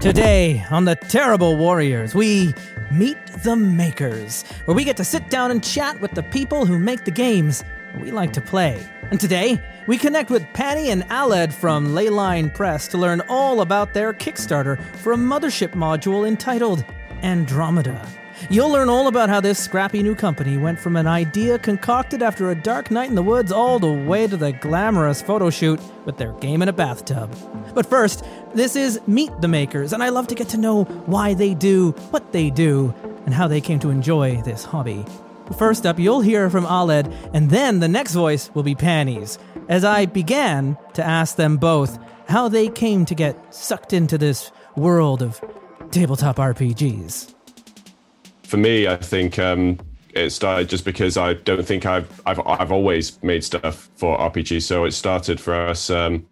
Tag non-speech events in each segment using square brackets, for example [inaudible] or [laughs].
Today on The Terrible Warriors, we meet the makers, where we get to sit down and chat with the people who make the games we like to play. And today, we connect with Panny and Aled from Leyline Press to learn all about their Kickstarter for a mothership module entitled Andromeda. You'll learn all about how this scrappy new company went from an idea concocted after a dark night in the woods all the way to the glamorous photo shoot with their game in a bathtub. But first, this is Meet the Makers, and I love to get to know why they do what they do and how they came to enjoy this hobby. First up, you'll hear from Aled, and then the next voice will be Panny's, as I began to ask them both how they came to get sucked into this world of tabletop RPGs for me, I think um, it started just because I don't think I've I've I've always made stuff for RPG. So it started for us, um,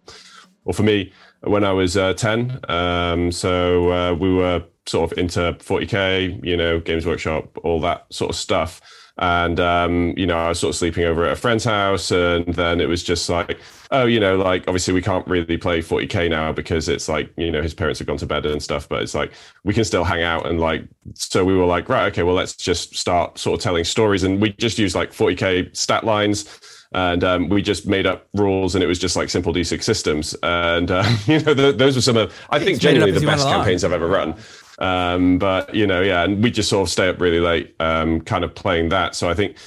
or for me, when I was uh, ten. Um, so uh, we were sort of into 40k, you know, Games Workshop, all that sort of stuff. And um, you know, I was sort of sleeping over at a friend's house, and then it was just like, oh, you know, like obviously we can't really play 40k now because it's like, you know, his parents have gone to bed and stuff, but it's like we can still hang out and like, so we were like, right, okay, well, let's just start sort of telling stories, and we just use like 40k stat lines and um, we just made up rules and it was just like simple d6 systems and uh, [laughs] you know those were some of i think genuinely the best campaigns i've ever run um, but you know, yeah, and we just sort of stay up really late, um, kind of playing that. So I think,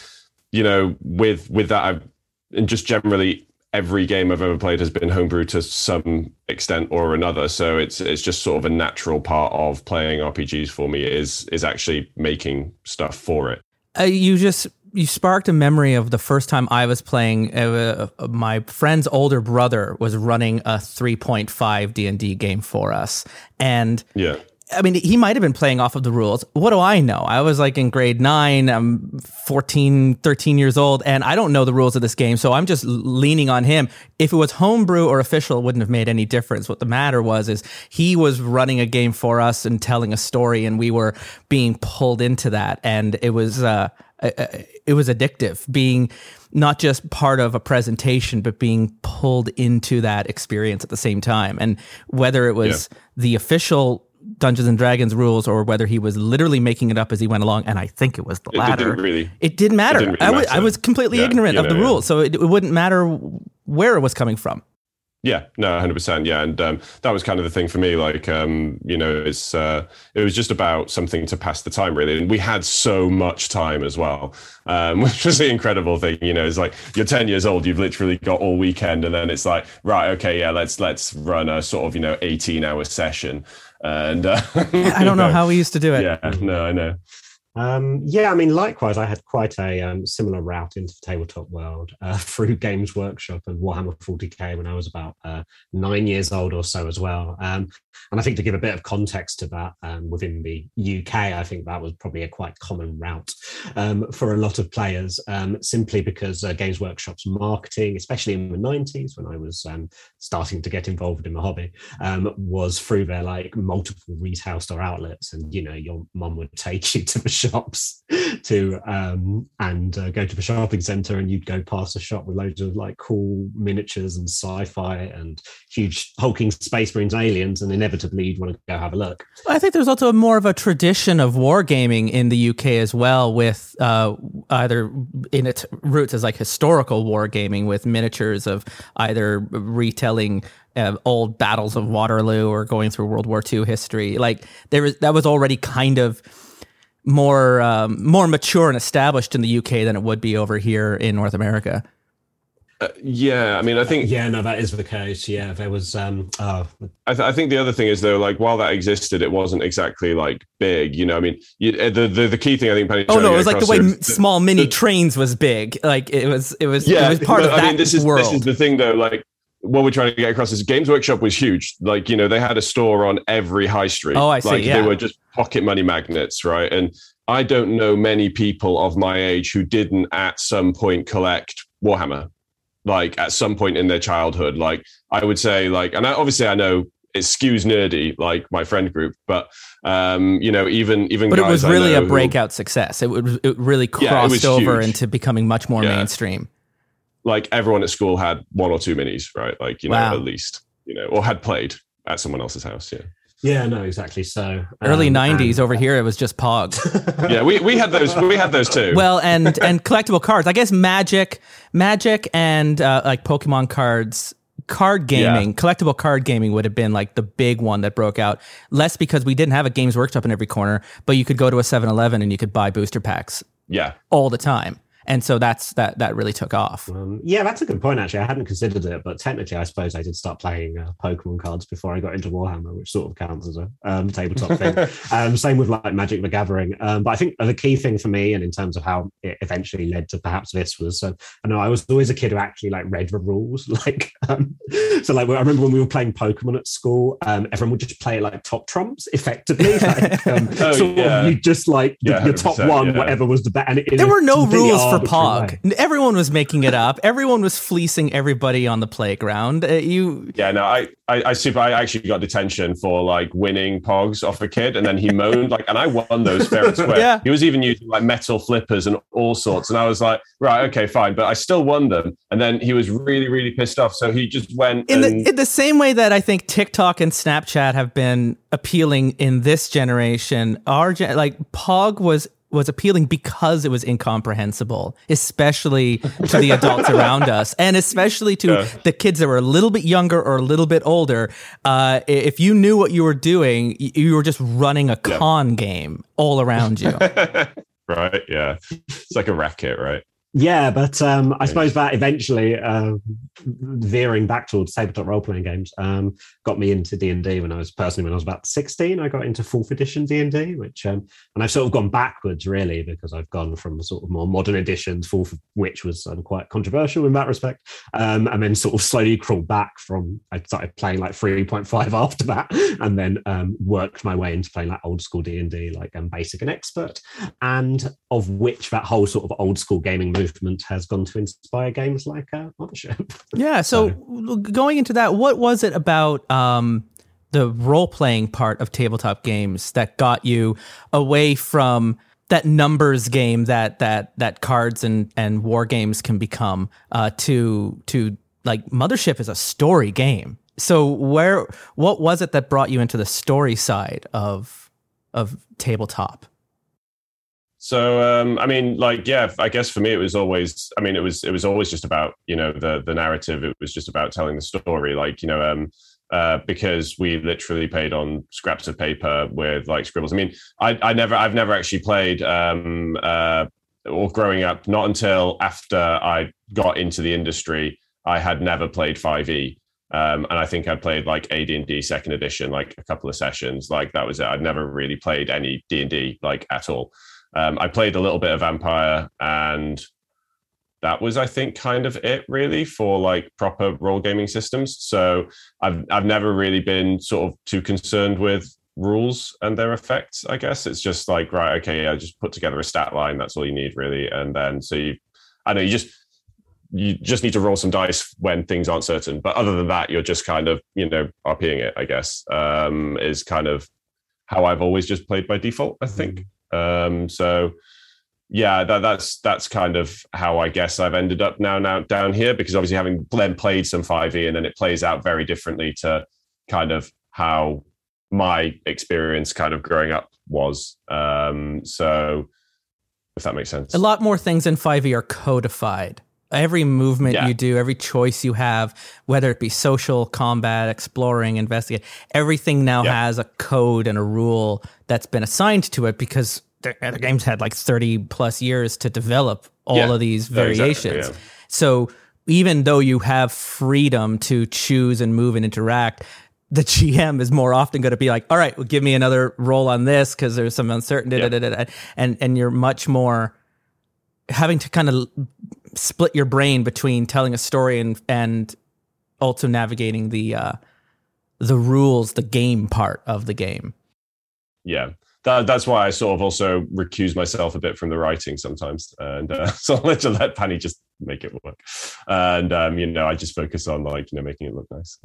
you know, with with that, I've and just generally every game I've ever played has been homebrew to some extent or another. So it's it's just sort of a natural part of playing RPGs for me is is actually making stuff for it. Uh, you just you sparked a memory of the first time I was playing. Uh, uh my friend's older brother was running a 3.5 D and D game for us, and yeah, I mean, he might have been playing off of the rules. What do I know? I was like in grade nine, I'm 14, 13 years old, and I don't know the rules of this game. So I'm just leaning on him. If it was homebrew or official, it wouldn't have made any difference. What the matter was is he was running a game for us and telling a story, and we were being pulled into that. And it was, uh, it was addictive being not just part of a presentation, but being pulled into that experience at the same time. And whether it was yeah. the official Dungeons and Dragons rules or whether he was literally making it up as he went along. And I think it was the latter. It didn't really. It didn't matter. It didn't really I, was, I was completely yeah, ignorant of the yeah. rules, so it, it, wouldn't matter where it was coming from. Yeah, no, hundred percent. Yeah, and um, that was kind of the thing for me. Like, um, you know, it's uh, it was just about something to pass the time, really. And we had so much time as well, um, [laughs] which was the incredible thing. You know, it's like you're ten years old, you've literally got all weekend, and then it's like, right, okay, yeah, let's let's run a sort of you know eighteen hour session. And uh, [laughs] I don't know, know how we used to do it. Yeah, no, I know. Um, yeah, I mean, likewise, I had quite a um, similar route into the tabletop world uh, [laughs] through Games Workshop and Warhammer 40k when I was about uh, nine years old or so as well. Um, and I think to give a bit of context to that um, within the UK, I think that was probably a quite common route um, for a lot of players, um, simply because uh, Games Workshop's marketing, especially in the 90s when I was starting to get involved in the hobby, was through their like multiple retail store outlets. And, you know, your mum would take you to the shops to um, and uh, go to the shopping center and you'd go past a shop with loads of like cool miniatures and sci-fi and huge hulking space marines aliens and inevitably you'd want to go have a look i think there's also more of a tradition of wargaming in the uk as well with uh, either in its roots as like historical wargaming with miniatures of either retelling uh, old battles of Waterloo or going through World War II history. Like there was that was already kind of more um, more mature and established in the UK than it would be over here in North America. Uh, yeah, I mean, I think yeah, no, that is the case. Yeah, there was. Um, oh. I, th- I, think the other thing is though, like while that existed, it wasn't exactly like big. You know, I mean, you, uh, the, the the key thing I think. Penny oh no, it was like the way here, small mini the, trains was big. Like it was, it was, yeah, it was part of that I mean, this is world. this is the thing though. Like what we're trying to get across is Games Workshop was huge. Like, you know, they had a store on every high street. Oh, I see. Like yeah. they were just pocket money magnets, right? And I don't know many people of my age who didn't at some point collect Warhammer, like at some point in their childhood. Like I would say, like, and I, obviously I know it skews nerdy, like my friend group, but um, you know, even even. But it was really a breakout who, success. It would it really crossed yeah, over huge. into becoming much more yeah. mainstream. Like everyone at school had one or two minis, right? Like you know, wow. at least you know, or had played at someone else's house. Yeah. Yeah, no, exactly. So early um, '90s and- over here, it was just Pog. [laughs] yeah, we, we had those. We had those too. well, and and collectible cards. I guess Magic, Magic, and uh, like Pokemon cards. Card gaming, Yeah. collectible card gaming would have been like the big one that broke out. Less because we didn't have a Games Workshop in every corner, but you could go to a 7 Eleven and you could buy booster packs yeah, all the time. And so that's that that really took off. Um, yeah, that's a good point. Actually, I hadn't considered it, but technically, I suppose I did start playing uh, Pokemon cards before I got into Warhammer, which sort of counts as a um, tabletop thing. [laughs] Um, same with like Magic the Gathering. Um, but I think the key thing for me, and in terms of how it eventually led to perhaps this, was uh, I know I was always a kid who actually like read the rules. [laughs] Like, um, so like I remember when we were playing Pokemon at school, um, everyone would just play like top trumps, effectively. [laughs] Like, um, Oh, sort yeah. of you just like the- Yeah, your top one, yeah. whatever was the best. And it, There were no rules for Pog. Everyone was making it up. Everyone was fleecing everybody on the playground. Uh, you yeah. No, I, I, I super. I actually got detention for like winning pogs off a kid, and then he moaned like, and I won those fair and square. [laughs] Yeah. He was even using like metal flippers and all sorts, and I was like, right, okay, fine, but I still won them. And then he was really, really pissed off, so he just went in and the in the same way that I think TikTok and Snapchat have been appealing in this generation, our gen- like Pog was was appealing because it was incomprehensible, especially to the adults around [laughs] us, and especially to Yeah. the kids that were a little bit younger or a little bit older. Uh, if you knew what you were doing, you were just running a Yeah. con game all around you. [laughs] right, yeah, it's like a racket, right? Yeah, but um, I suppose that eventually uh, veering back towards tabletop role playing games um, got me into D and D when I was personally when I was about sixteen. I got into fourth edition D and D, which um, and I've sort of gone backwards really because I've gone from sort of more modern editions, fourth of which was um, quite controversial in that respect, um, and then sort of slowly crawled back from. I started playing like three point five [laughs] after that, and then um, worked my way into playing like old school D and D, like um, basic and expert, and of which that whole sort of old school gaming movement has gone to inspire games like uh, Mothership. [laughs] Yeah. So going into that, what was it about um, the role playing part of tabletop games that got you away from that numbers game that that that cards and and war games can become uh, to to like Mothership is a story game. So where what was it that brought you into the story side of of tabletop? So um, I mean, like, yeah, I guess for me it was always. I mean, it was it was always just about you know the the narrative. It was just about telling the story. Like you know, um, uh, because we literally played on scraps of paper with like scribbles. I mean, I I never I've never actually played um, uh, or growing up. Not until after I got into the industry, I had never played Five E. Um, and I think I played like AD&D second edition, like a couple of sessions. Like that was it. I'd never really played any D&D like at all. Um, I played a little bit of Vampire, and that was, I think, kind of it really for like proper role gaming systems. So I've I've never really been sort of too concerned with rules and their effects. I guess it's just like right, okay, I just put together a stat line. That's all you need really, and then so you, I know you just you just need to roll some dice when things aren't certain. But other than that, you're just kind of you know RPing it. I guess um, is kind of how I've always just played by default. I think. Um, so yeah, that, that's that's kind of how I guess I've ended up now now down here because obviously having then played some 5e and then it plays out very differently to kind of how my experience kind of growing up was. Um, so if that makes sense. A lot more things in 5e are codified. Every movement Yeah. you do, every choice you have, whether it be social, combat, exploring, investigate, everything now Yeah. has a code and a rule that's been assigned to it because the, the game's had like 30 plus years to develop all Yeah. of these exactly, variations. yeah. So even though you have freedom to choose and move and interact, the [laughs] GM is more often going to be like, "All right, well, give me another roll on this because there's some uncertainty," and and you're much more having to kind of split your brain between telling a story and and also navigating the uh, the rules, the game part of the game. yeah. That, that's why i sort of also recuse myself a bit from the writing sometimes. And uh, [laughs] so i'll let, let Panny just make it work. And um, you know i just focus on like you know making it look nice.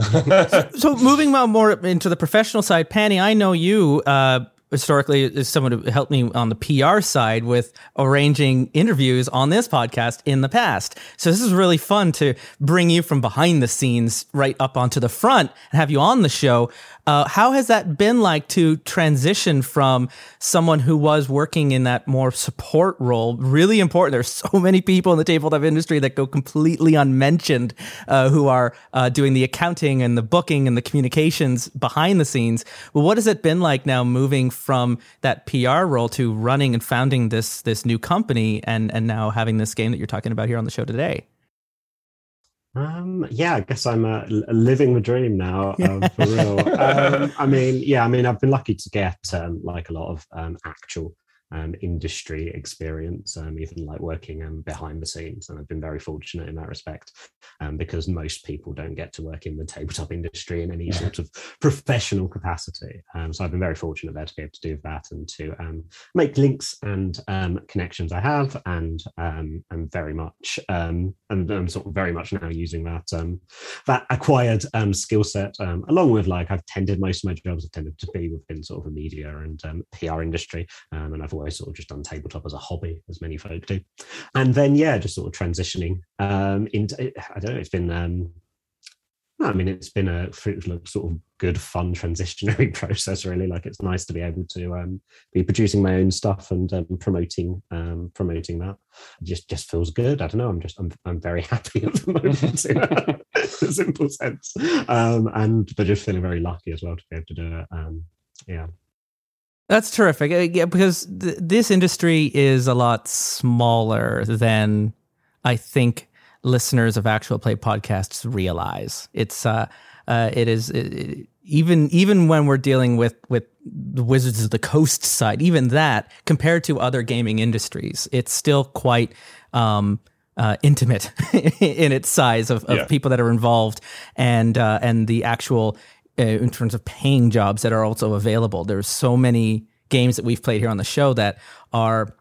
[laughs] So moving on more into the professional side, Panny, I know you uh, historically as someone who helped me on the PR side with arranging interviews on this podcast in the past. So this is really fun to bring you from behind the scenes right up onto the front and have you on the show. Uh, how has that been like to transition from someone who was working in that more support role? Really important. There's so [laughs] many people in the tabletop industry that go completely unmentioned, uh, who are uh, doing the accounting and the booking and the communications behind the scenes. Well, what has it been like now moving from that PR role to running and founding this this new company and and now having this game that you're talking about here on the show today? Um, yeah, I guess I'm uh, living the dream now, um, [laughs] for real. um, I mean, yeah, I mean, I've been lucky to get um, like a lot of um, actual um, industry experience, um, even like working um, behind the scenes. And I've been very fortunate in that respect um, because most people don't get to work in the [laughs] tabletop industry in any sort of professional capacity. Um, so I've been very fortunate there to be able to do that and to um, make links and connections I have. And I'm very much, and I'm sort of very much now using that that acquired skill set along with like I've tended most of my jobs have tended to be within sort of the media and PR industry. and I've always sort of just done tabletop as a hobby, as many folk do. And then, yeah, just sort of transitioning um, into, I don't know, it's been, um, I mean, it's been a sort of good, fun transitionary [laughs] process. Really, like it's nice to be able to um, be producing my own stuff and um, promoting um, promoting that. It just just feels good. I don't know. I'm just I'm I'm very [laughs] happy at the moment in a [laughs] simple sense, um, and but just feeling very lucky as well to be able to do it. Um, yeah, that's terrific. Uh, yeah, because th- this industry is a lot smaller than I think listeners of actual play podcasts realize. It's uh, uh it is it, even even when we're dealing with with the Wizards of the Coast side, even that compared to other gaming industries, it's still quite um, uh, intimate [laughs] in its size of, of yeah. people that are involved and uh, and the actual uh, in terms of paying jobs that are also available. There's so many games that we've played here on the show that are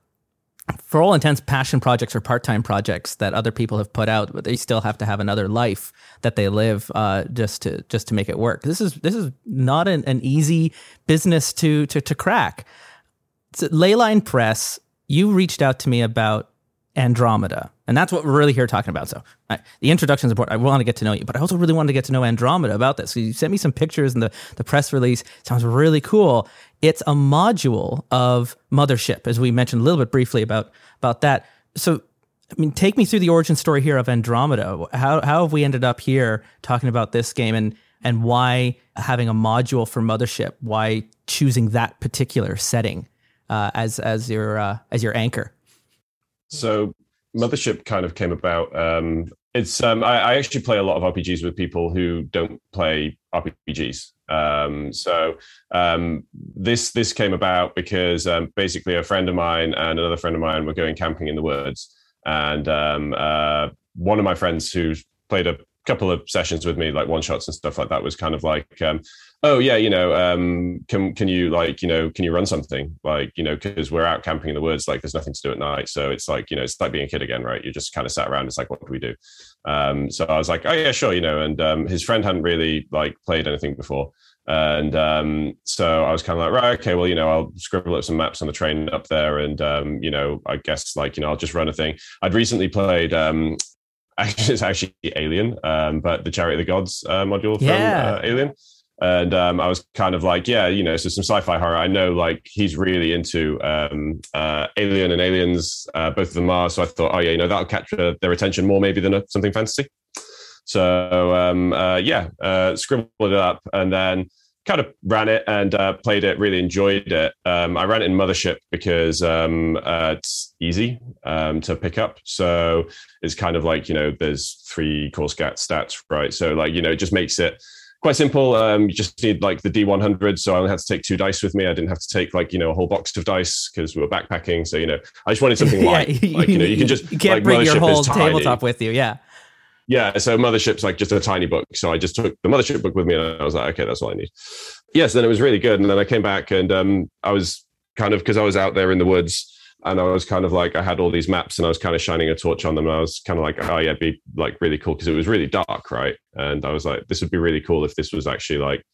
for all intents passion projects or part-time projects that other people have put out but they still have to have another life that they live uh, just to just to make it work this is this is not an, an easy business to to, to crack so leyline press you reached out to me about Andromeda. And that's what we're really here talking about. So I, the introduction is important. I want to get to know you, but I also really wanted to get to know Andromeda about this. So you sent me some pictures and the, the press release sounds really cool. It's a module of Mothership, as we mentioned a little bit briefly about, about that. So, I mean, take me through the origin story here of Andromeda. How, how have we ended up here talking about this game and, and why having a module for Mothership? Why choosing that particular setting uh, as, as, your, uh, as your anchor? So Mothership kind of came about. Um, it's um, I, I, actually play a lot of RPGs with people who don't play RPGs. Um, so um, this this came about because um, basically a friend of mine and another friend of mine were going camping in the woods, and um, uh, one of my friends who played a couple of sessions with me, like one shots and stuff like that, was kind of like, um, oh yeah, you know, um, can can you like, you know, can you run something like, you know, because we're out camping in the woods, like there's nothing to do at night, so it's like, you know, it's like being a kid again, right? You're just kind of sat around. It's like, what do we do? Um, so I was like, oh yeah, sure, you know, and um, his friend hadn't really like played anything before. And um, so I was kind of like, right, okay, well, you know, I'll scribble up some maps on the train up there, and um, you know, I guess like, you know, I'll just run a thing. I'd recently played um, it's actually Alien, um, but the Chariot of the Gods uh, module from yeah. uh, Alien. And um, I was kind of like, yeah, you know, so some sci-fi horror. I know, like, he's really into um, uh, Alien and Aliens, uh, both of them are. So I thought, oh yeah, you know, that'll capture their attention more maybe than a, something fantasy. So um, uh, yeah, uh, scribbled it up, and then kind of ran it and uh, played it. Really enjoyed it. Um, I ran it in Mothership because um, uh, it's easy um, to pick up. So it's kind of like you know, there's three core stats, right? So like you know, it just makes it quite simple. Um, you just need like the D100. So I only had to take two dice with me. I didn't have to take like, you know, a whole box of dice because we were backpacking. So, you know, I just wanted something [laughs] light. yeah, like, you know, you can just, you can't like, bring your whole tabletop with you. Yeah yeah, so Mothership's like just a tiny book. So I just took the Mothership book with me and I was like, okay, that's all I need. Yes, then it was really good. And then I came back and um, I was kind of, because I was out there in the woods and I was kind of like, I had all these maps and I was kind of shining a torch on them. And I was kind of like, oh, yeah, it'd be like really cool because it was really dark, right? And I was like, this would be really cool if this was actually like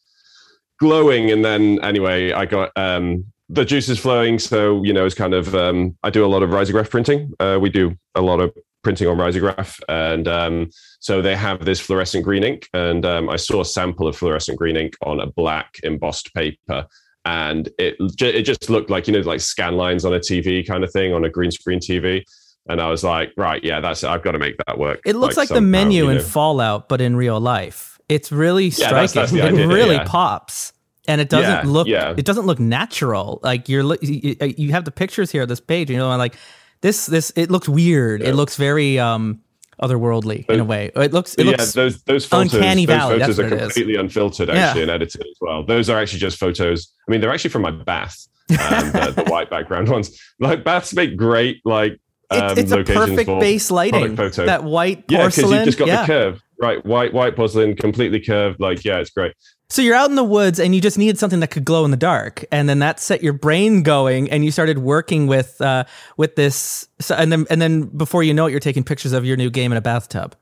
glowing. And then anyway, I got um, the juices flowing. So, you know, it's kind of, um, I do a lot of risograph printing. Uh, we do a lot of printing on risograph, and um, so they have this fluorescent green ink. And um, I saw a sample of fluorescent green ink on a black embossed paper, and it it just looked like you know like scan lines on a TV kind of thing on a green screen TV. And I was like, right, yeah, that's it. I've got to make that work. It looks like, like somehow, the menu you know? in Fallout, but in real life. It's really striking. Yeah, that's, that's [laughs] it idea, really yeah. pops and it doesn't yeah, look yeah. it doesn't look natural like you're you have the pictures here of this page and you know like this this it looks weird yeah. it looks very um otherworldly in a way it looks it looks yeah those those photos, uncanny those valley photos are completely unfiltered actually and edited as well those are actually just photos i mean they're actually from my bath um, the, the [laughs] white background ones like baths make great like um, it's, it's a perfect base lighting. Photo. That white porcelain. Yeah, because you just got yeah. the curve, right? White white porcelain, completely curved. Like, yeah, it's great. So you're out in the woods and you just needed something that could glow in the dark, and then that set your brain going, and you started working with uh, with this. So, and then and then before you know it, you're taking pictures of your new game in a bathtub.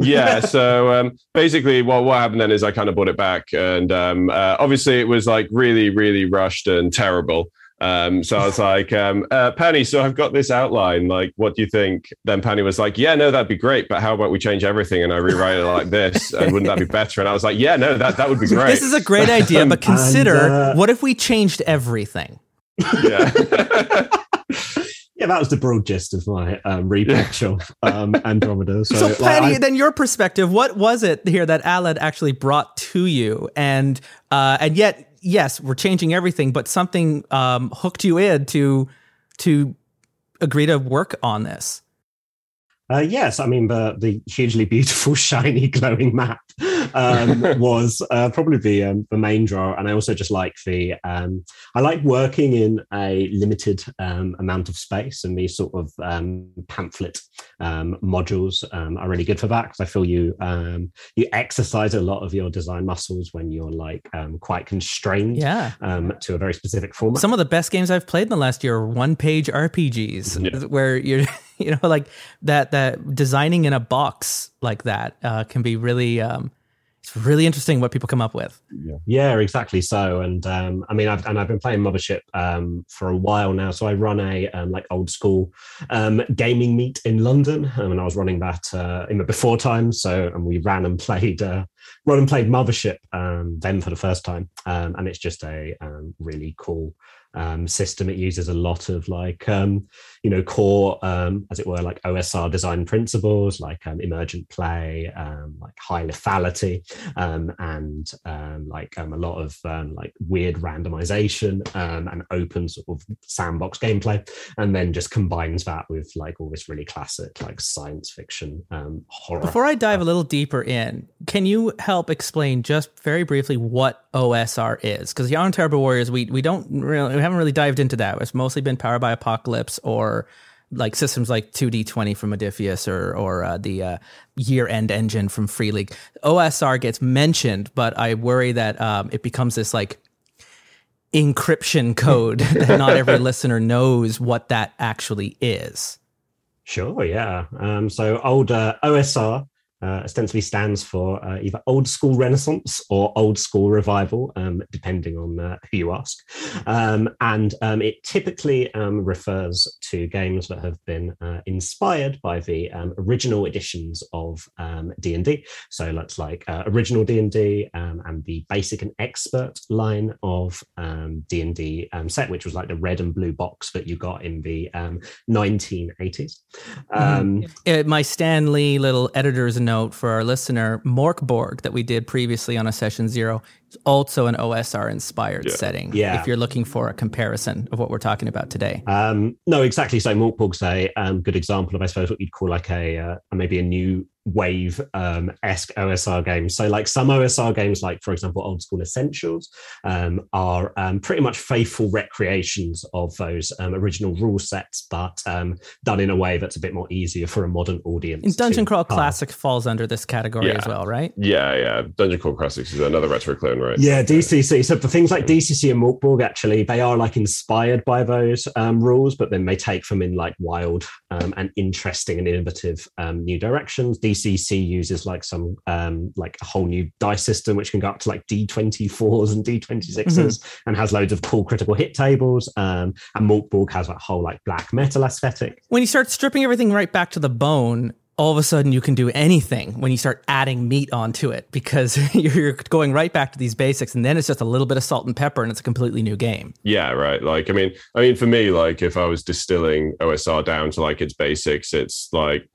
yeah. [laughs] So um, basically, what what happened then is I kind of brought it back, and um, uh, obviously it was like really, really rushed and terrible. Um, so I was like, um, uh, Penny, so I've got this outline. Like, what do you think? Then Penny was like, Yeah, no, that'd be great. But how about we change everything and I rewrite it like this? And wouldn't that be [laughs] better? And I was like, Yeah, no, that, that would be great. This is a great idea. But [laughs] consider and, uh, what if we changed everything? Yeah. [laughs] yeah, that was the broad gist of my um, repitch of um, Andromeda. So, so like, Penny, I, then your perspective, what was it here that Aled actually brought to you, and uh, and yet yes, we're changing everything, but something um, hooked you in to to agree to work on this. Uh, yes, I mean the the hugely beautiful, [laughs] shiny, glowing map um, [laughs] was uh, probably the um, the main draw, and I also just like the um, I like working in a limited um, amount of space, and these sort of um, pamphlet um, modules are really good for that because I feel you you exercise a lot of your design muscles when you're like quite constrained, yeah. to a very specific format. Some of the best games I've played in the last year are one page RPGs yeah. where you're [laughs] you know like that that designing in a box like that uh, can be really um, it's really interesting what people come up with. Yeah, yeah exactly so. And um, I mean, I've and I've been playing Mothership um, for a while now. So I run a um, like old school um, gaming meet in London, um, and I was running that uh, in the before time. So and we ran and [laughs] played uh, run and played Mothership um, then for the first time, and it's just a really cool um, system. It uses a lot of like um, you know core, um, as it were, like OSR design principles, like um, emergent play, um, like high lethality, um, and like a lot of like weird randomization and open sort of sandbox gameplay, and then just combines that with like all this really classic like science fiction horror. Before I dive a little deeper in, can you help explain just very briefly what OSR is? Because Young Terrible Warriors, we we don't really we haven't really dived into that. It's mostly been Powered by Apocalypse or like systems like 2D20 from Modiphius or or uh, the uh, year end engine from Free League. OSR gets mentioned, but I worry that um, it becomes this like encryption [laughs] code [laughs] that not every listener knows what that actually is. Sure, yeah. Um, so old uh, OSR uh, ostensibly stands for uh, either old school renaissance or old school revival, um, depending on uh, who you ask. Um, and um, it typically um, refers to games that have been uh, inspired by the um, original editions of D&D. Um, so that's like uh, original D&D and the basic and expert line of D&D set, which was like the red and blue box that you got in the 1980s. Mm. my Stan Lee little editors and note for our listener, Mörk Borg that we did previously on a session zero is also an OSR inspired yeah. setting. Yeah. If you're looking for a comparison of what we're talking about today. Um, no, exactly. So Mörk Borg's a um, good example of, I suppose, what you'd call like a uh, maybe a new wave um, esque OSR games. So, like some OSR games, like for example, Old School Essentials, um, are um, pretty much faithful recreations of those um, original rule sets, but um, done in a way that's a bit more easier for a modern audience. And Dungeon Crawl Classic falls under this category yeah. as well, right? Yeah, yeah. Dungeon Crawl Classics is another retro clone, right? Yeah, DCC. So for things like DCC and Mörk Borg, actually, they are like inspired by those um, rules, but then they take them in like wild and interesting and innovative new directions. DCC DCC uses like some um, like a whole new dice system which can go up to like D24s and D26s mm-hmm. and has loads of cool critical hit tables. Um, and Mörk Borg has that whole like black metal aesthetic. When you start stripping everything right back to the bone, all of a sudden you can do anything when you start adding meat onto it because [laughs] you're going right back to these basics and then it's just a little bit of salt and pepper and it's a completely new game yeah right like i mean i mean for me like if i was distilling osr down to like its basics it's like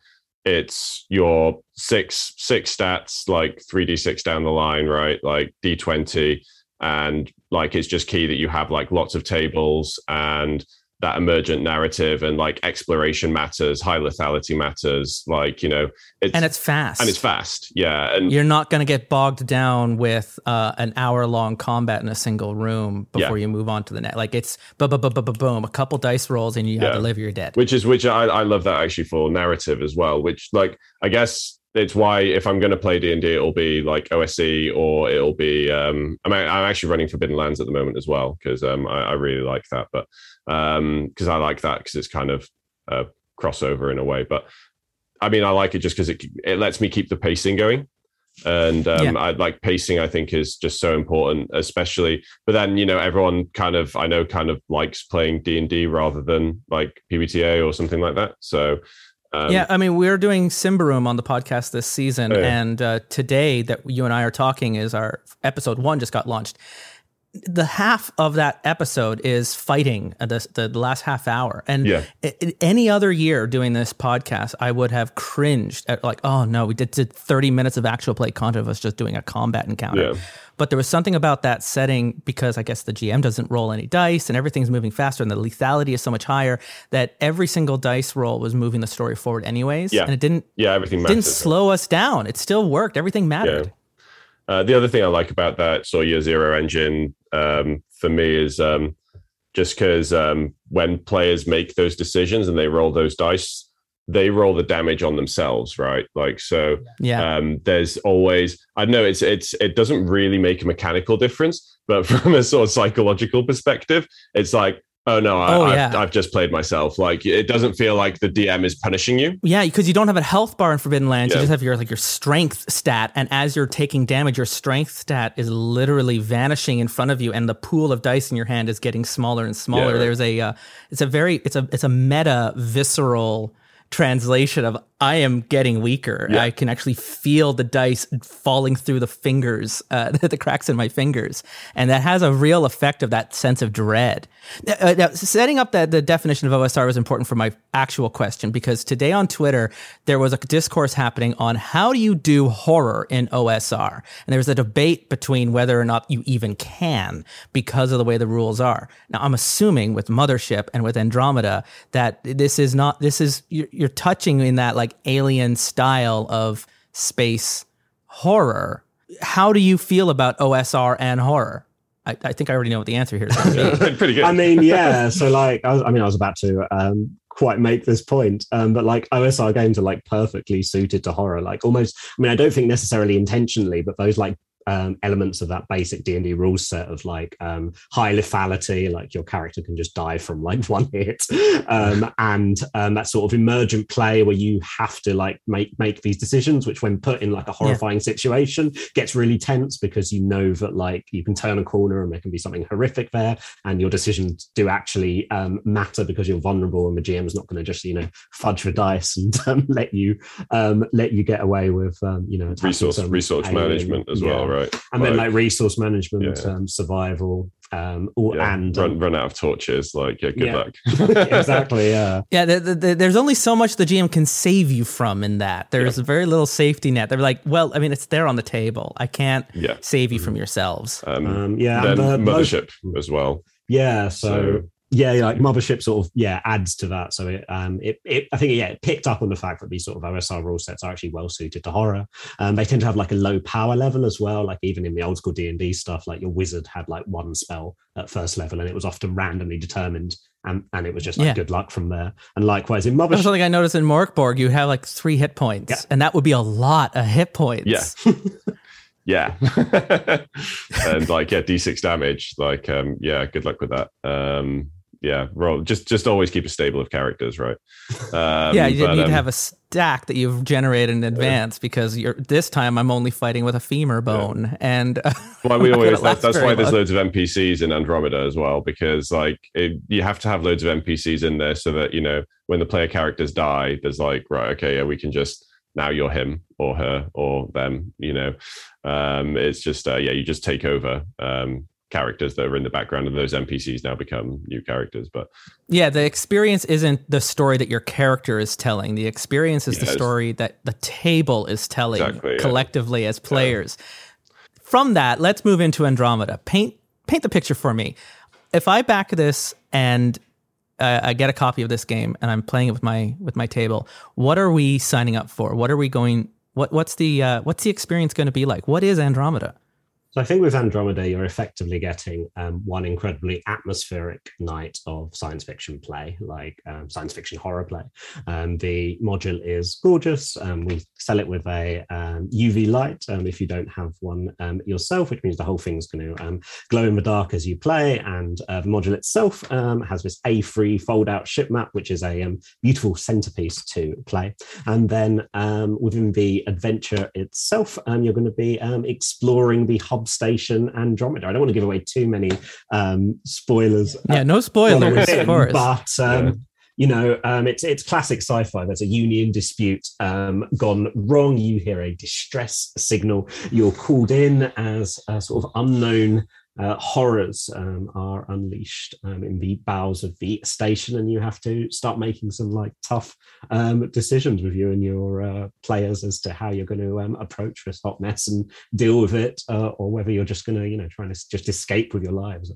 it's your six six stats like 3d6 down the line right? Like d20 and like it's just key that you have like lots of tables and that emergent narrative and like exploration matters, high lethality matters, like you know, it's, and it's fast, and it's fast, yeah. And you're not going to get bogged down with uh, an hour long combat in a single room before yeah. you move on to the net. Like it's boom, boom, boom, boom, boom, a couple dice rolls, and you yeah. have to live or you're dead. Which is which I, I love that actually for narrative as well. Which like I guess it's why if I'm going to play D and D, it'll be like OSE or it'll be. Um, I'm I'm actually running Forbidden Lands at the moment as well because um, I, I, really like that, but because um, I like that because it's kind of a crossover in a way. But I mean, I like it just because it it lets me keep the pacing going, and um, yeah. I like pacing. I think is just so important, especially. But then you know, everyone kind of I know kind of likes playing D and D rather than like PBTA or something like that. So um, yeah, I mean, we're doing Symbaroum on the podcast this season, oh, yeah. and uh, today that you and I are talking is our episode one just got launched. The half of that episode is fighting uh, the, the last half hour, and yeah. any other year doing this podcast, I would have cringed at like, oh no, we did, did thirty minutes of actual play content of us just doing a combat encounter. Yeah. But there was something about that setting because I guess the GM doesn't roll any dice and everything's moving faster and the lethality is so much higher that every single dice roll was moving the story forward anyways. Yeah. And it didn't Yeah, everything mattered. didn't slow us down. It still worked. Everything mattered. Yeah. Uh, the other thing I like about that Year Zero engine um, for me is um, just because um, when players make those decisions and they roll those dice, they roll the damage on themselves, right? Like so. Yeah. Um, there's always I know it's it's it doesn't really make a mechanical difference, but [laughs] from a sort of psychological perspective, it's like. Oh no! I, oh, yeah. I've, I've, just played myself. Like it doesn't feel like the DM is punishing you. Yeah, because you don't have a health bar in Forbidden Lands. Yeah. You just have your like your strength stat, and as you're taking damage, your strength stat is literally vanishing in front of you, and the pool of dice in your hand is getting smaller and smaller. Yeah, right. There's a, uh, it's a very, it's a, it's a meta visceral translation of I am getting weaker. Yeah. I can actually feel the dice falling through the fingers, uh, [laughs] the cracks in my fingers, and that has a real effect of that sense of dread. Uh, now, setting up that the definition of OSR was important for my actual question because today on Twitter there was a discourse happening on how do you do horror in OSR, and there was a debate between whether or not you even can because of the way the rules are. Now, I'm assuming with Mothership and with Andromeda that this is not this is you're, you're touching in that like alien style of space horror. How do you feel about OSR and horror? I, I think I already know what the answer here is. [laughs] Pretty good. I mean, yeah. So, like, I, was, I mean, I was about to um, quite make this point, um, but like OSR games are like perfectly suited to horror. Like, almost. I mean, I don't think necessarily intentionally, but those like um, elements of that basic D and D rule set of like um, high lethality, like your character can just die from like [laughs] one hit, um, and um, that sort of emergent play where you have to like make make these decisions, which when put in like a horrifying yeah. situation gets really tense because you know that like you can turn a corner and there can be something horrific there, and your decisions do actually um, matter because you're vulnerable, and the GM is not going to just you know fudge the dice and [laughs] um, let you let you get away with you know resource resource management as well right? And like, then like resource management, yeah. um, survival, um, or, yeah. and run, um, run out of torches. Like, yeah, good yeah. luck. [laughs] exactly. Yeah. Yeah. The, the, the, there's only so much the GM can save you from in that. There's yeah. very little safety net. They're like, well, I mean, it's there on the table. I can't yeah. save you from yourselves. Um, um yeah. Then the, mothership as well. Yeah. so, so yeah, like mothership sort of yeah adds to that. So it um it, it I think yeah it picked up on the fact that these sort of OSR rule sets are actually well suited to horror. Um, they tend to have like a low power level as well. Like even in the old school D and D stuff, like your wizard had like one spell at first level, and it was often randomly determined. And, and it was just like yeah. good luck from there. And likewise in Mothership, something I noticed in Mörk Borg, you have like three hit points, yeah. and that would be a lot of hit points. Yeah. [laughs] yeah [laughs] and like yeah d6 damage like um yeah good luck with that um yeah, roll. Just just always keep a stable of characters, right? [laughs] Um, yeah, you but, need um, to have a stack that you've generated in advance yeah. because you're this time I'm only fighting with a femur bone, yeah. and [laughs] uh, well, we always like, that's why there's loads of NPCs in Andromeda as well because like it, you have to have loads of NPCs in there so that you know when the player characters die, there's like right, okay, yeah, we can just now you're him or her or them. You know, um, it's just uh, yeah, you just take over. Um, characters that are in the background and those npcs now become new characters but yeah the experience isn't the story that your character is telling the experience is yes. the story that the table is telling exactly, collectively yeah. as players yeah. from that let's move into andromeda paint paint the picture for me if i back this and uh, I get a copy of this game and I'm playing it with my with my table. What are we signing up for? What are we going? What what's the uh, what's the experience going to be like? What is Andromeda? So I think with Andromeda, you're effectively getting um, one incredibly atmospheric night of science fiction play, like um, science fiction horror play. Um, the module is gorgeous. Um, we sell it with a UV um, light um, if you don't have one yourself, which means the whole thing's going to glow in the dark as you play. And uh, the module itself has this A3 fold out ship map, which is a beautiful centerpiece to play. And then within the adventure itself, you're going to be exploring the hub station Andromeda. I don't want to give away too many um, spoilers. Yeah, no spoilers, of course. But um, yeah. you know, um, it's it's classic sci-fi. There's a union dispute um, gone wrong. You hear a distress signal. You're called in as a sort of unknown uh, horrors um, are unleashed um, in the bowels of the station, and you have to start making some like tough um, decisions with you and your uh, players as to how you're going to um, approach this hot mess and deal with it, uh, or whether you're just going to, you know, trying to just escape with your lives.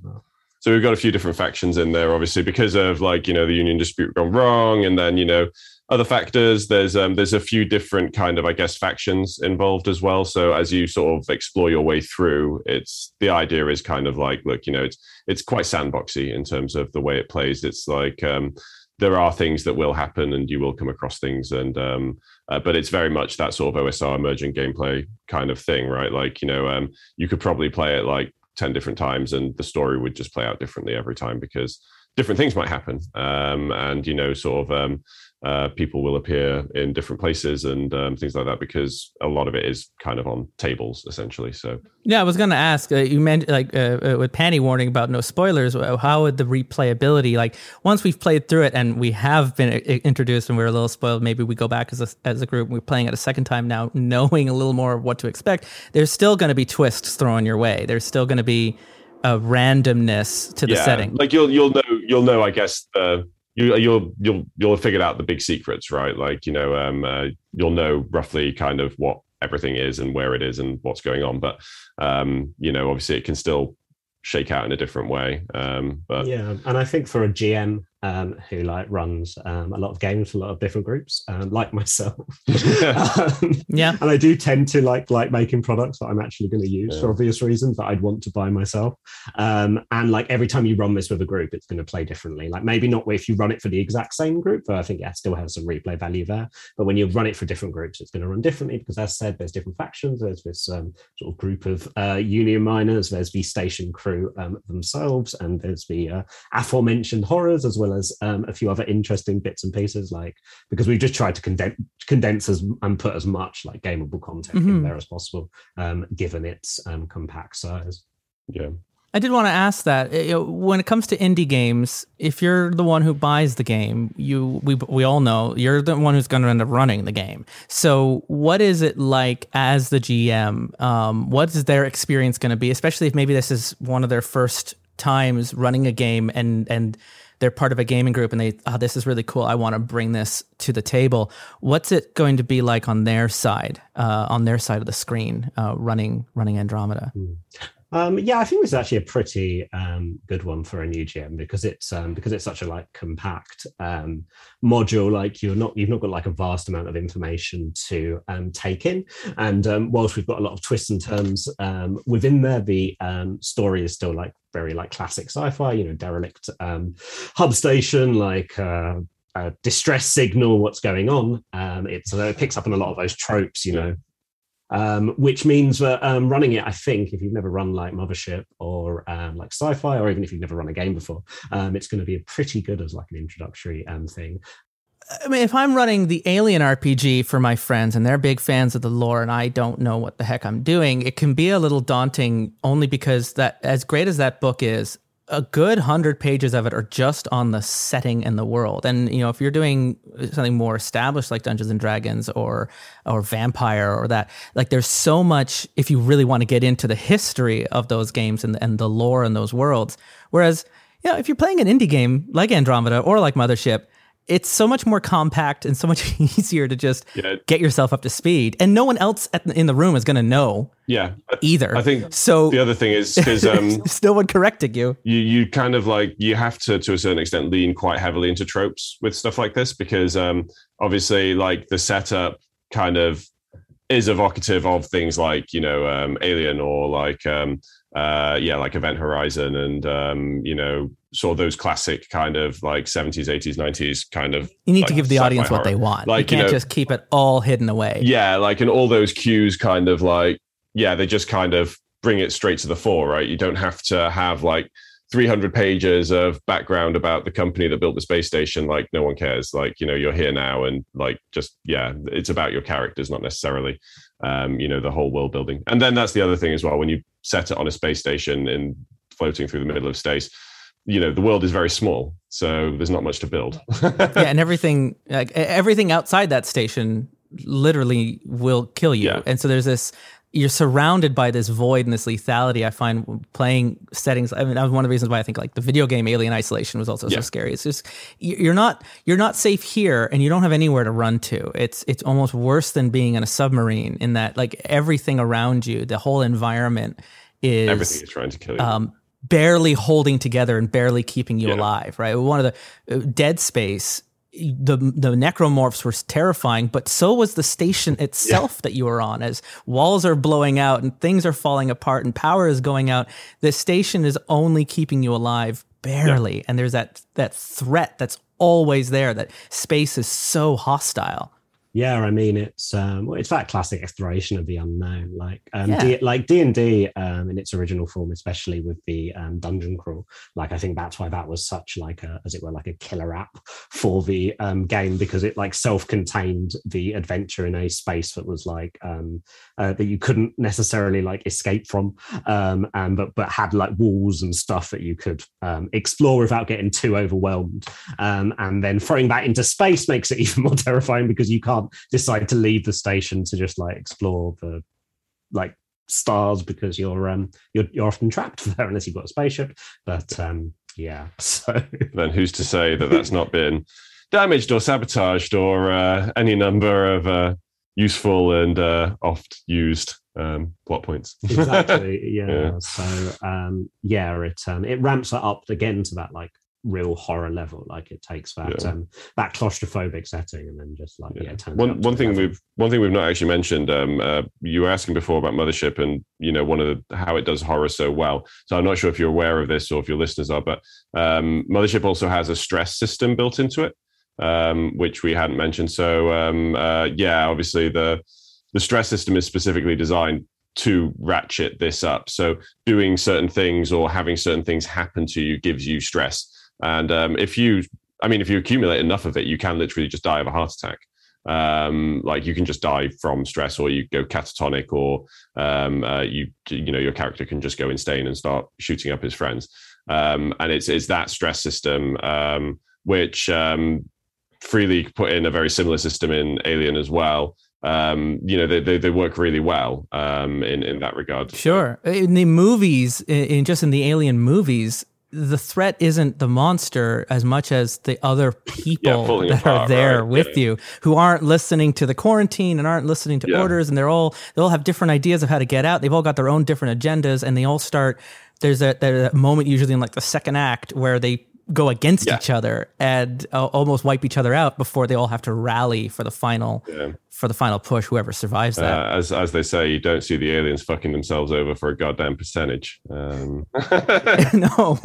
So we've got a few different factions in there, obviously, because of like you know the union dispute gone wrong, and then you know other factors. There's um, there's a few different kind of i guess factions involved as well. So as you sort of explore your way through it's the idea is kind of like look you know it's it's quite sandboxy in terms of the way it plays. It's like um, there are things that will happen and you will come across things and um, uh, but it's very much that sort of osr emergent gameplay kind of thing right? Like you know um, you could probably play it like 10 different times and the story would just play out differently every time because different things might happen. Um, and you know sort of um, uh, people will appear in different places and um, things like that because a lot of it is kind of on tables essentially. So yeah, I was going to ask. Uh, you mentioned like uh, uh, with Panny warning about no spoilers. How would the replayability like once we've played through it and we have been uh, introduced and we're a little spoiled? Maybe we go back as a as a group. We're playing it a second time now, knowing a little more of what to expect. There's still going to be twists thrown your way. There's still going to be a randomness to the yeah, setting. Like you'll you'll know you'll know I guess the you you'll you'll you'll have figured out the big secrets, right? Like you know, um, uh, you'll know roughly kind of what everything is and where it is and what's going on. But um, you know, obviously, it can still shake out in a different way. Um, but yeah, and I think for a GM, um, who like runs um, a lot of games for a lot of different groups, um, like myself. [laughs] um, yeah, and I do tend to like like making products that I'm actually going to use yeah. for obvious reasons that I'd want to buy myself. Um, and like every time you run this with a group, it's going to play differently. Like maybe not if you run it for the exact same group, but I think yeah, still has some replay value there. But when you run it for different groups, it's going to run differently because, as said, there's different factions. There's this um, sort of group of uh, Union miners. There's the station crew themselves, and there's the uh, aforementioned horrors as well well as um, a few other interesting bits and pieces, like because we've just tried to condense, condense as, and put as much like gameable content mm-hmm. in there as possible, um, given its um, compact size. Yeah. I did want to ask that when it comes to indie games, if you're the one who buys the game, you we we all know you're the one who's going to end up running the game. So, what is it like as the GM? Um, what is their experience going to be, especially if maybe this is one of their first times running a game and and they're part of a gaming group and they oh this is really cool. I want to bring this to the table. What's it going to be like on their side uh, on their side of the screen uh, running running andromeda? Mm. Um, yeah, I think this is actually a pretty um, good one for a new GM because it's um, because it's such a like compact um, module. Like you're not you've not got like a vast amount of information to um, take in. And um, whilst we've got a lot of twists and turns within there, the story is still like very like classic sci-fi. You know, derelict hub station, like. Uh, distress signal what's going on um, it's, uh, it picks up on a lot of those tropes you know um, which means that um, running it, I think, if you've never run like Mothership or um, like sci-fi, or even if you've never run a game before, um, it's going to be a pretty good as like an introductory um, thing. I mean, if I'm running the Alien RPG for my friends and they're big fans of the lore and I don't know what the heck I'm doing, it can be a little daunting only because that, as great as that book is, a good hundred pages of it are just on the setting and the world. And you know, if you're doing something more established like Dungeons and Dragons or or Vampire or that, like there's so much if you really want to get into the history of those games and and the lore in those worlds. Whereas, you know, if you're playing an indie game like Andromeda or like Mothership, it's so much more compact and so much [laughs] easier to just yeah. get yourself up to speed. And no one else the, in the room is going to know yeah. either. I think so the other thing is because [laughs] um there's no one correcting you. you you kind of like you have to to a certain extent lean quite heavily into tropes with stuff like this because um obviously like the setup kind of is evocative of things like you know um alien or like um uh yeah like event horizon and um you know sort of those classic kind of like 70s 80s 90s kind of you need like to give the audience horror. what they want. Like you can't you know, just keep it all hidden away. Yeah like and all those cues kind of like yeah they just kind of bring it straight to the fore right? You don't have to have like 300 pages of background about the company that built the space station. Like no one cares. Like you know you're here now and like just yeah it's about your characters not necessarily um you know the whole world building. And then that's the other thing as well. When you set it on a space station and floating through the middle of space you know the world is very small so there's not much to build. [laughs] Yeah and everything like everything outside that station literally will kill you. Yeah. and so there's this you're surrounded by this void and this lethality i find playing settings i mean that was one of the reasons why i think like the video game alien isolation was also yeah. so scary. It's just you're not you're not safe here and you don't have anywhere to run to. It's it's almost worse than being in a submarine in that like everything around you the whole environment is everything is trying to kill you. um, barely holding together and barely keeping you yeah. alive, right? One of the uh, Dead Space, the the necromorphs were terrifying, but so was the station [laughs] itself yeah. that you were on. As walls are blowing out and things are falling apart and power is going out, the station is only keeping you alive barely. Yeah. And there's that that threat that's always there. That space is so hostile. Yeah, I mean it's um, it's that classic exploration of the unknown, like um, yeah. D, like D and D um, in its original form, especially with the um, dungeon crawl. Like I think that's why that was such like a, as it were, like a killer app for the um, game because it like self-contained the adventure in a space that was like um, uh, that you couldn't necessarily like escape from, um, and but but had like walls and stuff that you could um, explore without getting too overwhelmed. Um, and then throwing that into space makes it [laughs] even more terrifying because you can't decide to leave the station to just like explore the like stars because you're um you're you're often trapped [laughs] there unless you've got a spaceship. But um yeah, [laughs] so then who's to say that that's not been damaged or sabotaged or uh, any number of uh, useful and uh, oft used um, plot points. [laughs] exactly. Yeah. yeah. So um, yeah, it um, it ramps it up again to that like real horror level. Like it takes that yeah. um, that claustrophobic setting and then just like yeah. yeah one one thing we've one thing we've not actually mentioned. Um, uh, you were asking before about Mothership and you know one of the how it does horror so well. So I'm not sure if you're aware of this or if your listeners are, but um, Mothership also has a stress system built into it, um, which we hadn't mentioned. So um, uh, yeah, obviously the the stress system is specifically designed to ratchet this up. So doing certain things or having certain things happen to you gives you stress. And um, if you, I mean, if you accumulate enough of it, you can literally just die of a heart attack. Um, like you can just die from stress, or you go catatonic, or um, uh, you, you know, your character can just go insane and start shooting up his friends. Um, and it's it's that stress system um, which um, Free League put in a very similar system in Alien as well. Um, you know, they, they, they, work really well um, in, in that regard. Sure. In the movies, in just in the Alien movies, the threat isn't the monster as much as the other [laughs] people yeah, that apart, are there right? with yeah. you who aren't listening to the quarantine and aren't listening to yeah. orders and they're all they all have different ideas of how to get out they've all got their own different agendas and they all start there's a, there's a moment usually in like the second act where they go against yeah. each other and uh, almost wipe each other out before they all have to rally for the final yeah. for the final push whoever survives that uh, as as they say you don't see the aliens fucking themselves over for a goddamn percentage um. [laughs] [laughs] no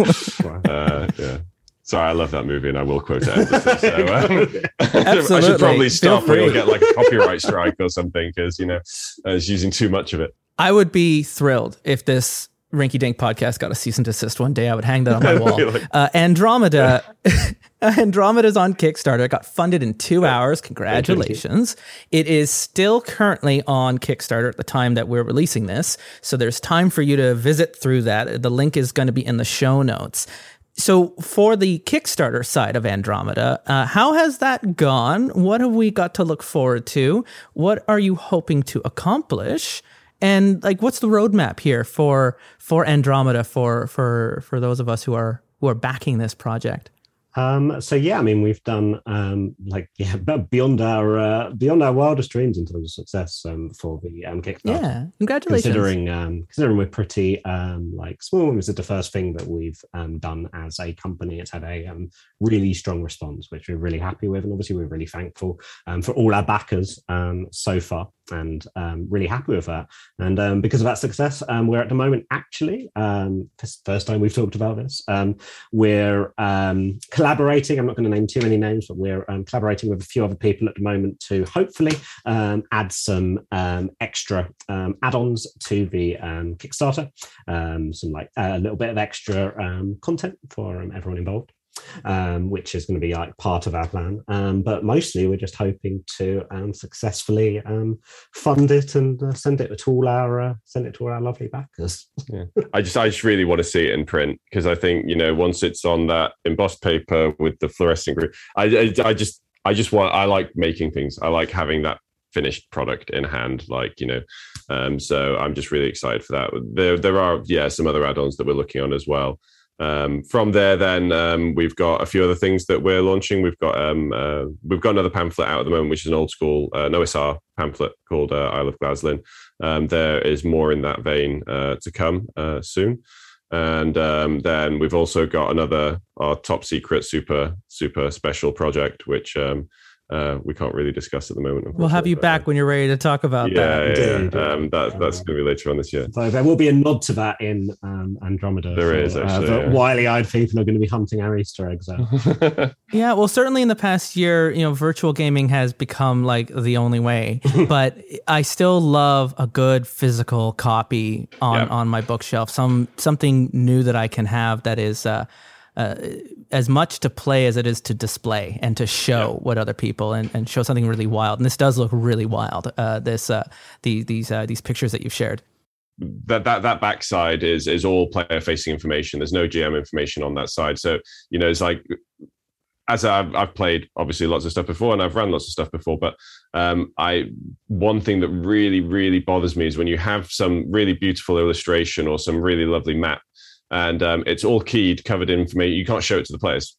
uh, yeah Sorry, I love that movie, and I will quote it. So, um, [laughs] I should probably stop, or you'll get like a copyright strike or something because you know I was using too much of it. I would be thrilled if this Rinky Dink podcast got a cease and desist one day, I would hang that on my [laughs] wall. Uh, Andromeda, [laughs] Andromeda's on Kickstarter. It got funded in two hours. Congratulations! It is still currently on Kickstarter at the time that we're releasing this, so there's time for you to visit through that. The link is going to be in the show notes. So, for the Kickstarter side of Andromeda, uh, how has that gone? What have we got to look forward to? What are you hoping to accomplish? And like, what's the roadmap here for for Andromeda for for for those of us who are who are backing this project? Um, so yeah, I mean, we've done um, like [laughs] yeah, beyond our uh, beyond our wildest dreams in terms of success um, for the um, Kickstarter. Yeah, congratulations. Considering um, considering we're pretty um, like small, this is the first thing that we've um, done as a company. It's had a um, really strong response, which we're really happy with, and obviously we're really thankful um, for all our backers um, so far and um, really happy with that. And um, because of that success, um, we're at the moment actually, um, first time we've talked about this, um, we're collaborating. I'm not going to name too many names, but we're collaborating with a few other people at the moment to hopefully add some extra um, add-ons to the Kickstarter, some like a little bit of extra content for everyone involved um, which is going to be like part of our plan. Um, but mostly, we're just hoping to um, successfully um, fund it and uh, send it to all our uh, send it to all our lovely backers. Yeah. I just I just really want to see it in print because I think you know once it's on that embossed paper with the fluorescent group, I, I I just I just want I like making things. I like having that finished product in hand like you know um so i'm just really excited for that there there are yeah some other add-ons that we're looking on as well um, from there, then um, we've got a few other things that we're launching. We've got um, uh, we've got another pamphlet out at the moment, which is an old school uh, pamphlet called uh, Isle of Glaslyn. Um, there is more in that vein uh, to come uh, soon, and um, then we've also got another our top secret super super special project, which um, uh, we can't really discuss at the moment. We'll have you back when you're ready to talk about yeah, that. Yeah, yeah. Um, that, that's going to be later on this year. So there will be a nod to that in um, Andromeda. There for, is, actually, uh, yeah. the wily-eyed people are going to be hunting our Easter eggs out. [laughs] Yeah, well, certainly in the past year, you know, virtual gaming has become like the only way. [laughs] but I still love a good physical copy on Yeah. on my bookshelf. Some something new that I can have that is. Uh, uh, as much to play as it is to display and to show what other people and, and show something really wild. And this does look really wild. Uh, this uh, the, these uh, these pictures that you've shared. that that that backside is is all player facing information. There's no GM information on that side. So you know, it's like as I've, I've played obviously lots of stuff before and I've run lots of stuff before, but um, I one thing that really really bothers me is when you have some really beautiful illustration or some really lovely map, and um, it's all keyed, covered in for me. You can't show it to the players.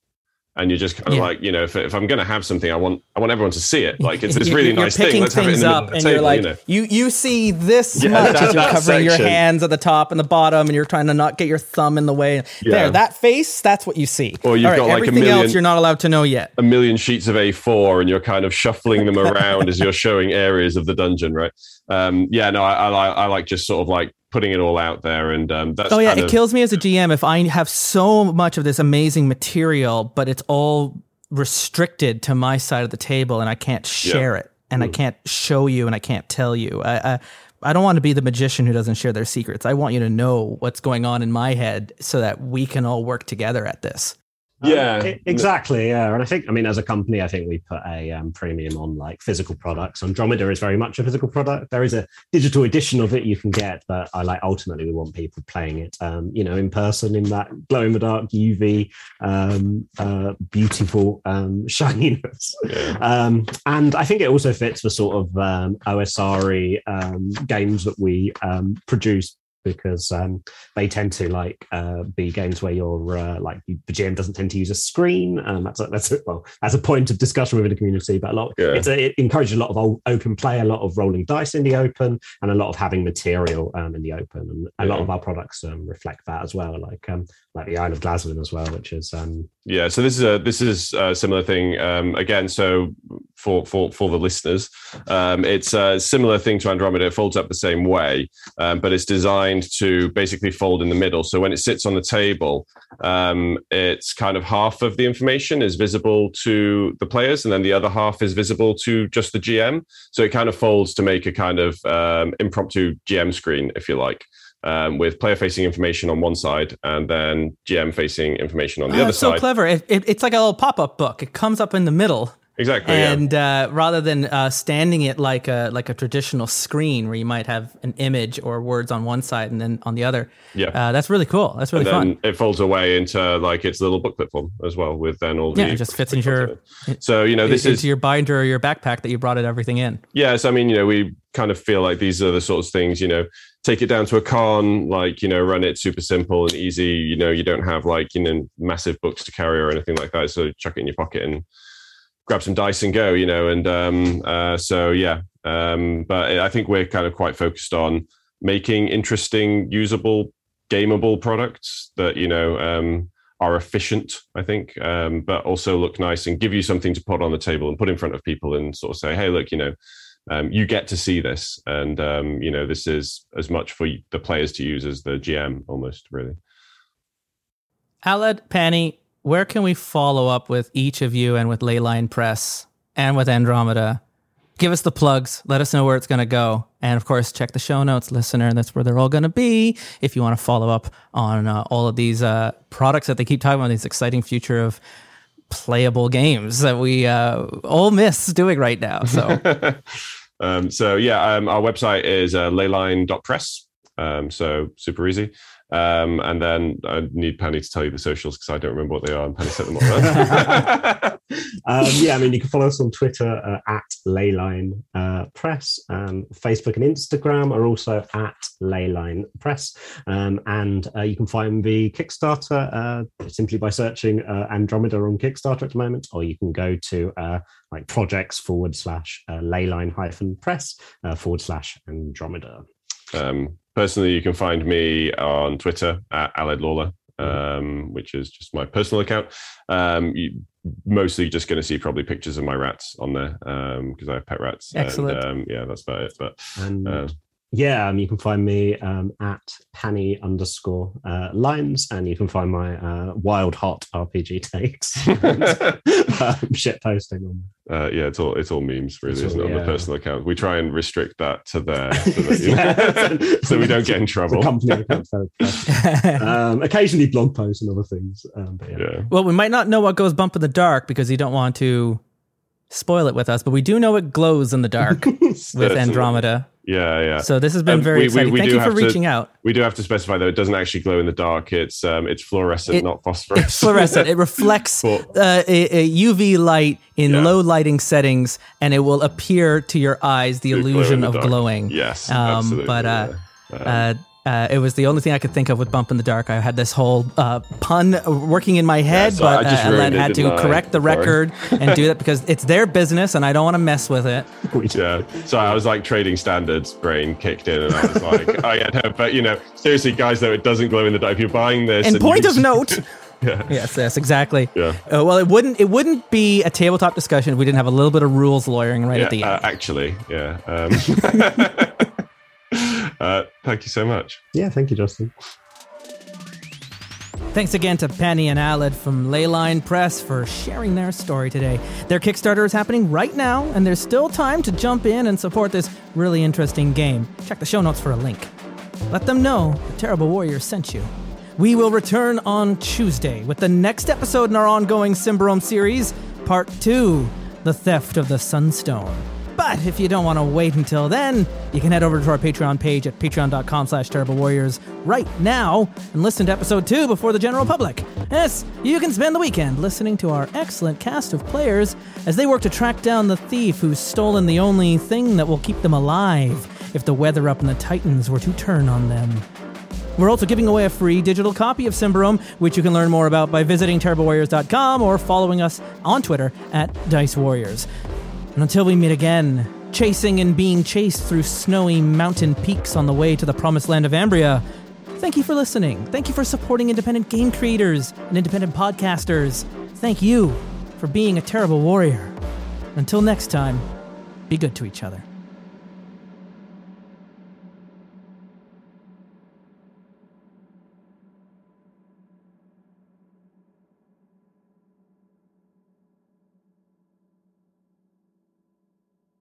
And you're just kind of Yeah. like, you know, if, if I'm going to have something, I want, I want everyone to see it. Like it's this [laughs] really you're nice picking thing. Let's have it in things the up, the and table, you're like, you know. you you see this Yeah, much that- as you're covering your hands at the top and the bottom, and you're trying to not get your thumb in the way. Yeah. There, that face, that's what you see. Or you've All right, got, like, a everything else million- you're not allowed to know yet. a million sheets of A4 and you're kind of shuffling them around as you're showing areas of the dungeon, right? Um, yeah, no, I, I, I like just sort of like putting it all out there, and um, that's Oh yeah, it of- kills me as a GM if I have so much of this amazing material, but it's all restricted to my side of the table, and I can't share it, and I can't show you, and I can't tell you. I, I I don't want to be the magician who doesn't share their secrets. I want you to know what's going on in my head so that we can all work together at this. Yeah. Um, e- exactly. Yeah, and I think, I mean, as a company, I think we put a um, premium on like physical products. Andromeda is very much a physical product. There is a digital edition of it you can get, but I like ultimately we want people playing it, um, you know, in person in that glow in the dark UV, um, uh, beautiful um, [laughs] shininess. Yeah. Um, and I think it also fits the sort of um, OSR um, games that we um, produce because um, they tend to like uh, be games where you're uh, like the GM doesn't tend to use a screen. Um, that's a, that's a, well, that's a point of discussion within the community. But a lot, Yeah. it's a, it encourages a lot of open play, a lot of rolling dice in the open, and a lot of having material um, in the open. And a lot of our products um, reflect that as well, like um, like the Isle of Glaslyn as well, which is um, Yeah, so this is a this is a similar thing. Um, again, so for for for the listeners, um, it's a similar thing to Andromeda. It folds up the same way, um, but it's designed to basically fold in the middle. So when it sits on the table, um, it's kind of half of the information is visible to the players, and then the other half is visible to just the GM. So it kind of folds to make a kind of um, impromptu GM screen, if you like. um, with player facing information on one side and then GM facing information on the Oh, other so side. clever. It, it, it's like a little pop up book. It comes up in the middle. Exactly. yeah. and uh, rather than uh, standing it like a like a traditional screen where you might have an image or words on one side and then on the other, Yeah. uh, that's really cool. That's really and fun. it folds away into like its little booklet form as well, with then all Yeah, the it just fits into your-. So you know, this into is your binder or your backpack that you brought it everything in. Yes, I mean, you know, we kind of feel like these are the sorts of things, you know, take it down to a con, like, you know, run it super simple and easy. You know, you don't have like, you know, massive books to carry or anything like that. So chuck it in your pocket and grab some dice and go, you know. And um, uh, so, yeah. Um, but I think we're kind of quite focused on making interesting, usable, gameable products that, you know, um, are efficient, I think, um, but also look nice and give you something to put on the table and put in front of people and sort of say, hey, look, you know, um, you get to see this, and um, you know, this is as much for the players to use as the GM, almost really. Aled, Panny, where can we follow up with each of you and with Leyline Press and with Andromeda? Give us the plugs. Let us know where it's going to go. And of course, check the show notes, listener. That's where they're all going to be. If you want to follow up on uh, all of these uh, products that they keep talking about, this exciting future of playable games that we uh, all miss doing right now. So, [laughs] um, so yeah, um, our website is uh, leyline.press. Um, so super easy. Um, and then I need Panny to tell you the socials because I don't remember what they are. And Panny set them up. [laughs] um, yeah, I mean, you can follow us on Twitter uh, at Leyline uh, Press. Um, Facebook and Instagram are also at Leyline Press. Um, and uh, you can find the Kickstarter uh, simply by searching uh, Andromeda on Kickstarter at the moment, or you can go to uh, like projects forward slash uh, Leyline hyphen press uh, forward slash Andromeda. Um, personally, you can find me on Twitter at Aled Lawler, um, which is just my personal account. Um, you, mostly just going to see probably pictures of my rats on there because I have pet rats. Excellent. And, um, yeah, that's about it. But And uh, yeah, um, you can find me um, at Panny underscore uh, lines, and you can find my uh, wild hot RPG takes. [laughs] [laughs] um, shit posting on. uh, yeah, it's all it's all memes, really, It's isn't all- it? On the personal account, we try and restrict that to there, [laughs] so, that, Yeah. so we don't get in It's a trouble. company account, um, occasionally blog posts and other things. Um, but yeah. Yeah. well, we might not know what goes bump in the dark because you don't want to spoil it with us, but we do know it glows in the dark [laughs] with Andromeda. Yeah, yeah. So this has been Um, very we- we- exciting. we Thank you for to- reaching out. we do have to specify though; it doesn't actually glow in the dark. It's um, it's fluorescent, It- not phosphorus. It's fluorescent. It [laughs] reflects uh, a, a UV light in Yeah. low lighting settings, and it will appear to your eyes the illusion the of glowing. Yes, Um, absolutely. but, uh, yeah. Uh, uh, it was the only thing I could think of with Bump in the Dark. I had this whole uh, pun working in my head, so but uh, had to correct the Sorry. record and do that because it's their business and I don't want to mess with it. [laughs] Yeah. So I was like trading standards brain kicked in and I was like, [laughs] oh yeah, no, but you know, seriously, guys, though, it doesn't glow in the dark. If you're buying this And and point of [laughs] note, yeah. yes, yes, exactly. Yeah. Uh, well, it wouldn't it wouldn't be a tabletop discussion if we didn't have a little bit of rules lawyering right Yeah, at the uh, end. actually, yeah. Um, uh, thank you so much. Yeah, thank you, Justin. Thanks again to Panny and Aled from Leyline Press for sharing their story today. Their Kickstarter is happening right now, and there's still time to jump in and support this really interesting game. Check the show notes for a link. Let them know the Terrible Warrior sent you. We will return on Tuesday with the next episode in our ongoing Symbaroum series, Part 2 The Theft of the Sunstone. But if you don't want to wait until then, you can head over to our Patreon page at patreon.com slash terrible warriors right now and listen to episode two before the general public. Yes, you can spend the weekend listening to our excellent cast of players as they work to track down the thief who's stolen the only thing that will keep them alive if the weather up in the Titans were to turn on them. We're also giving away a free digital copy of Symbaroum, which you can learn more about by visiting terriblewarriors.com or following us on Twitter at Dice Warriors. And until we meet again, chasing and being chased through snowy mountain peaks on the way to the promised land of Ambria, thank you for listening. Thank you for supporting independent game creators and independent podcasters. Thank you for being a terrible warrior. Until next time, be good to each other.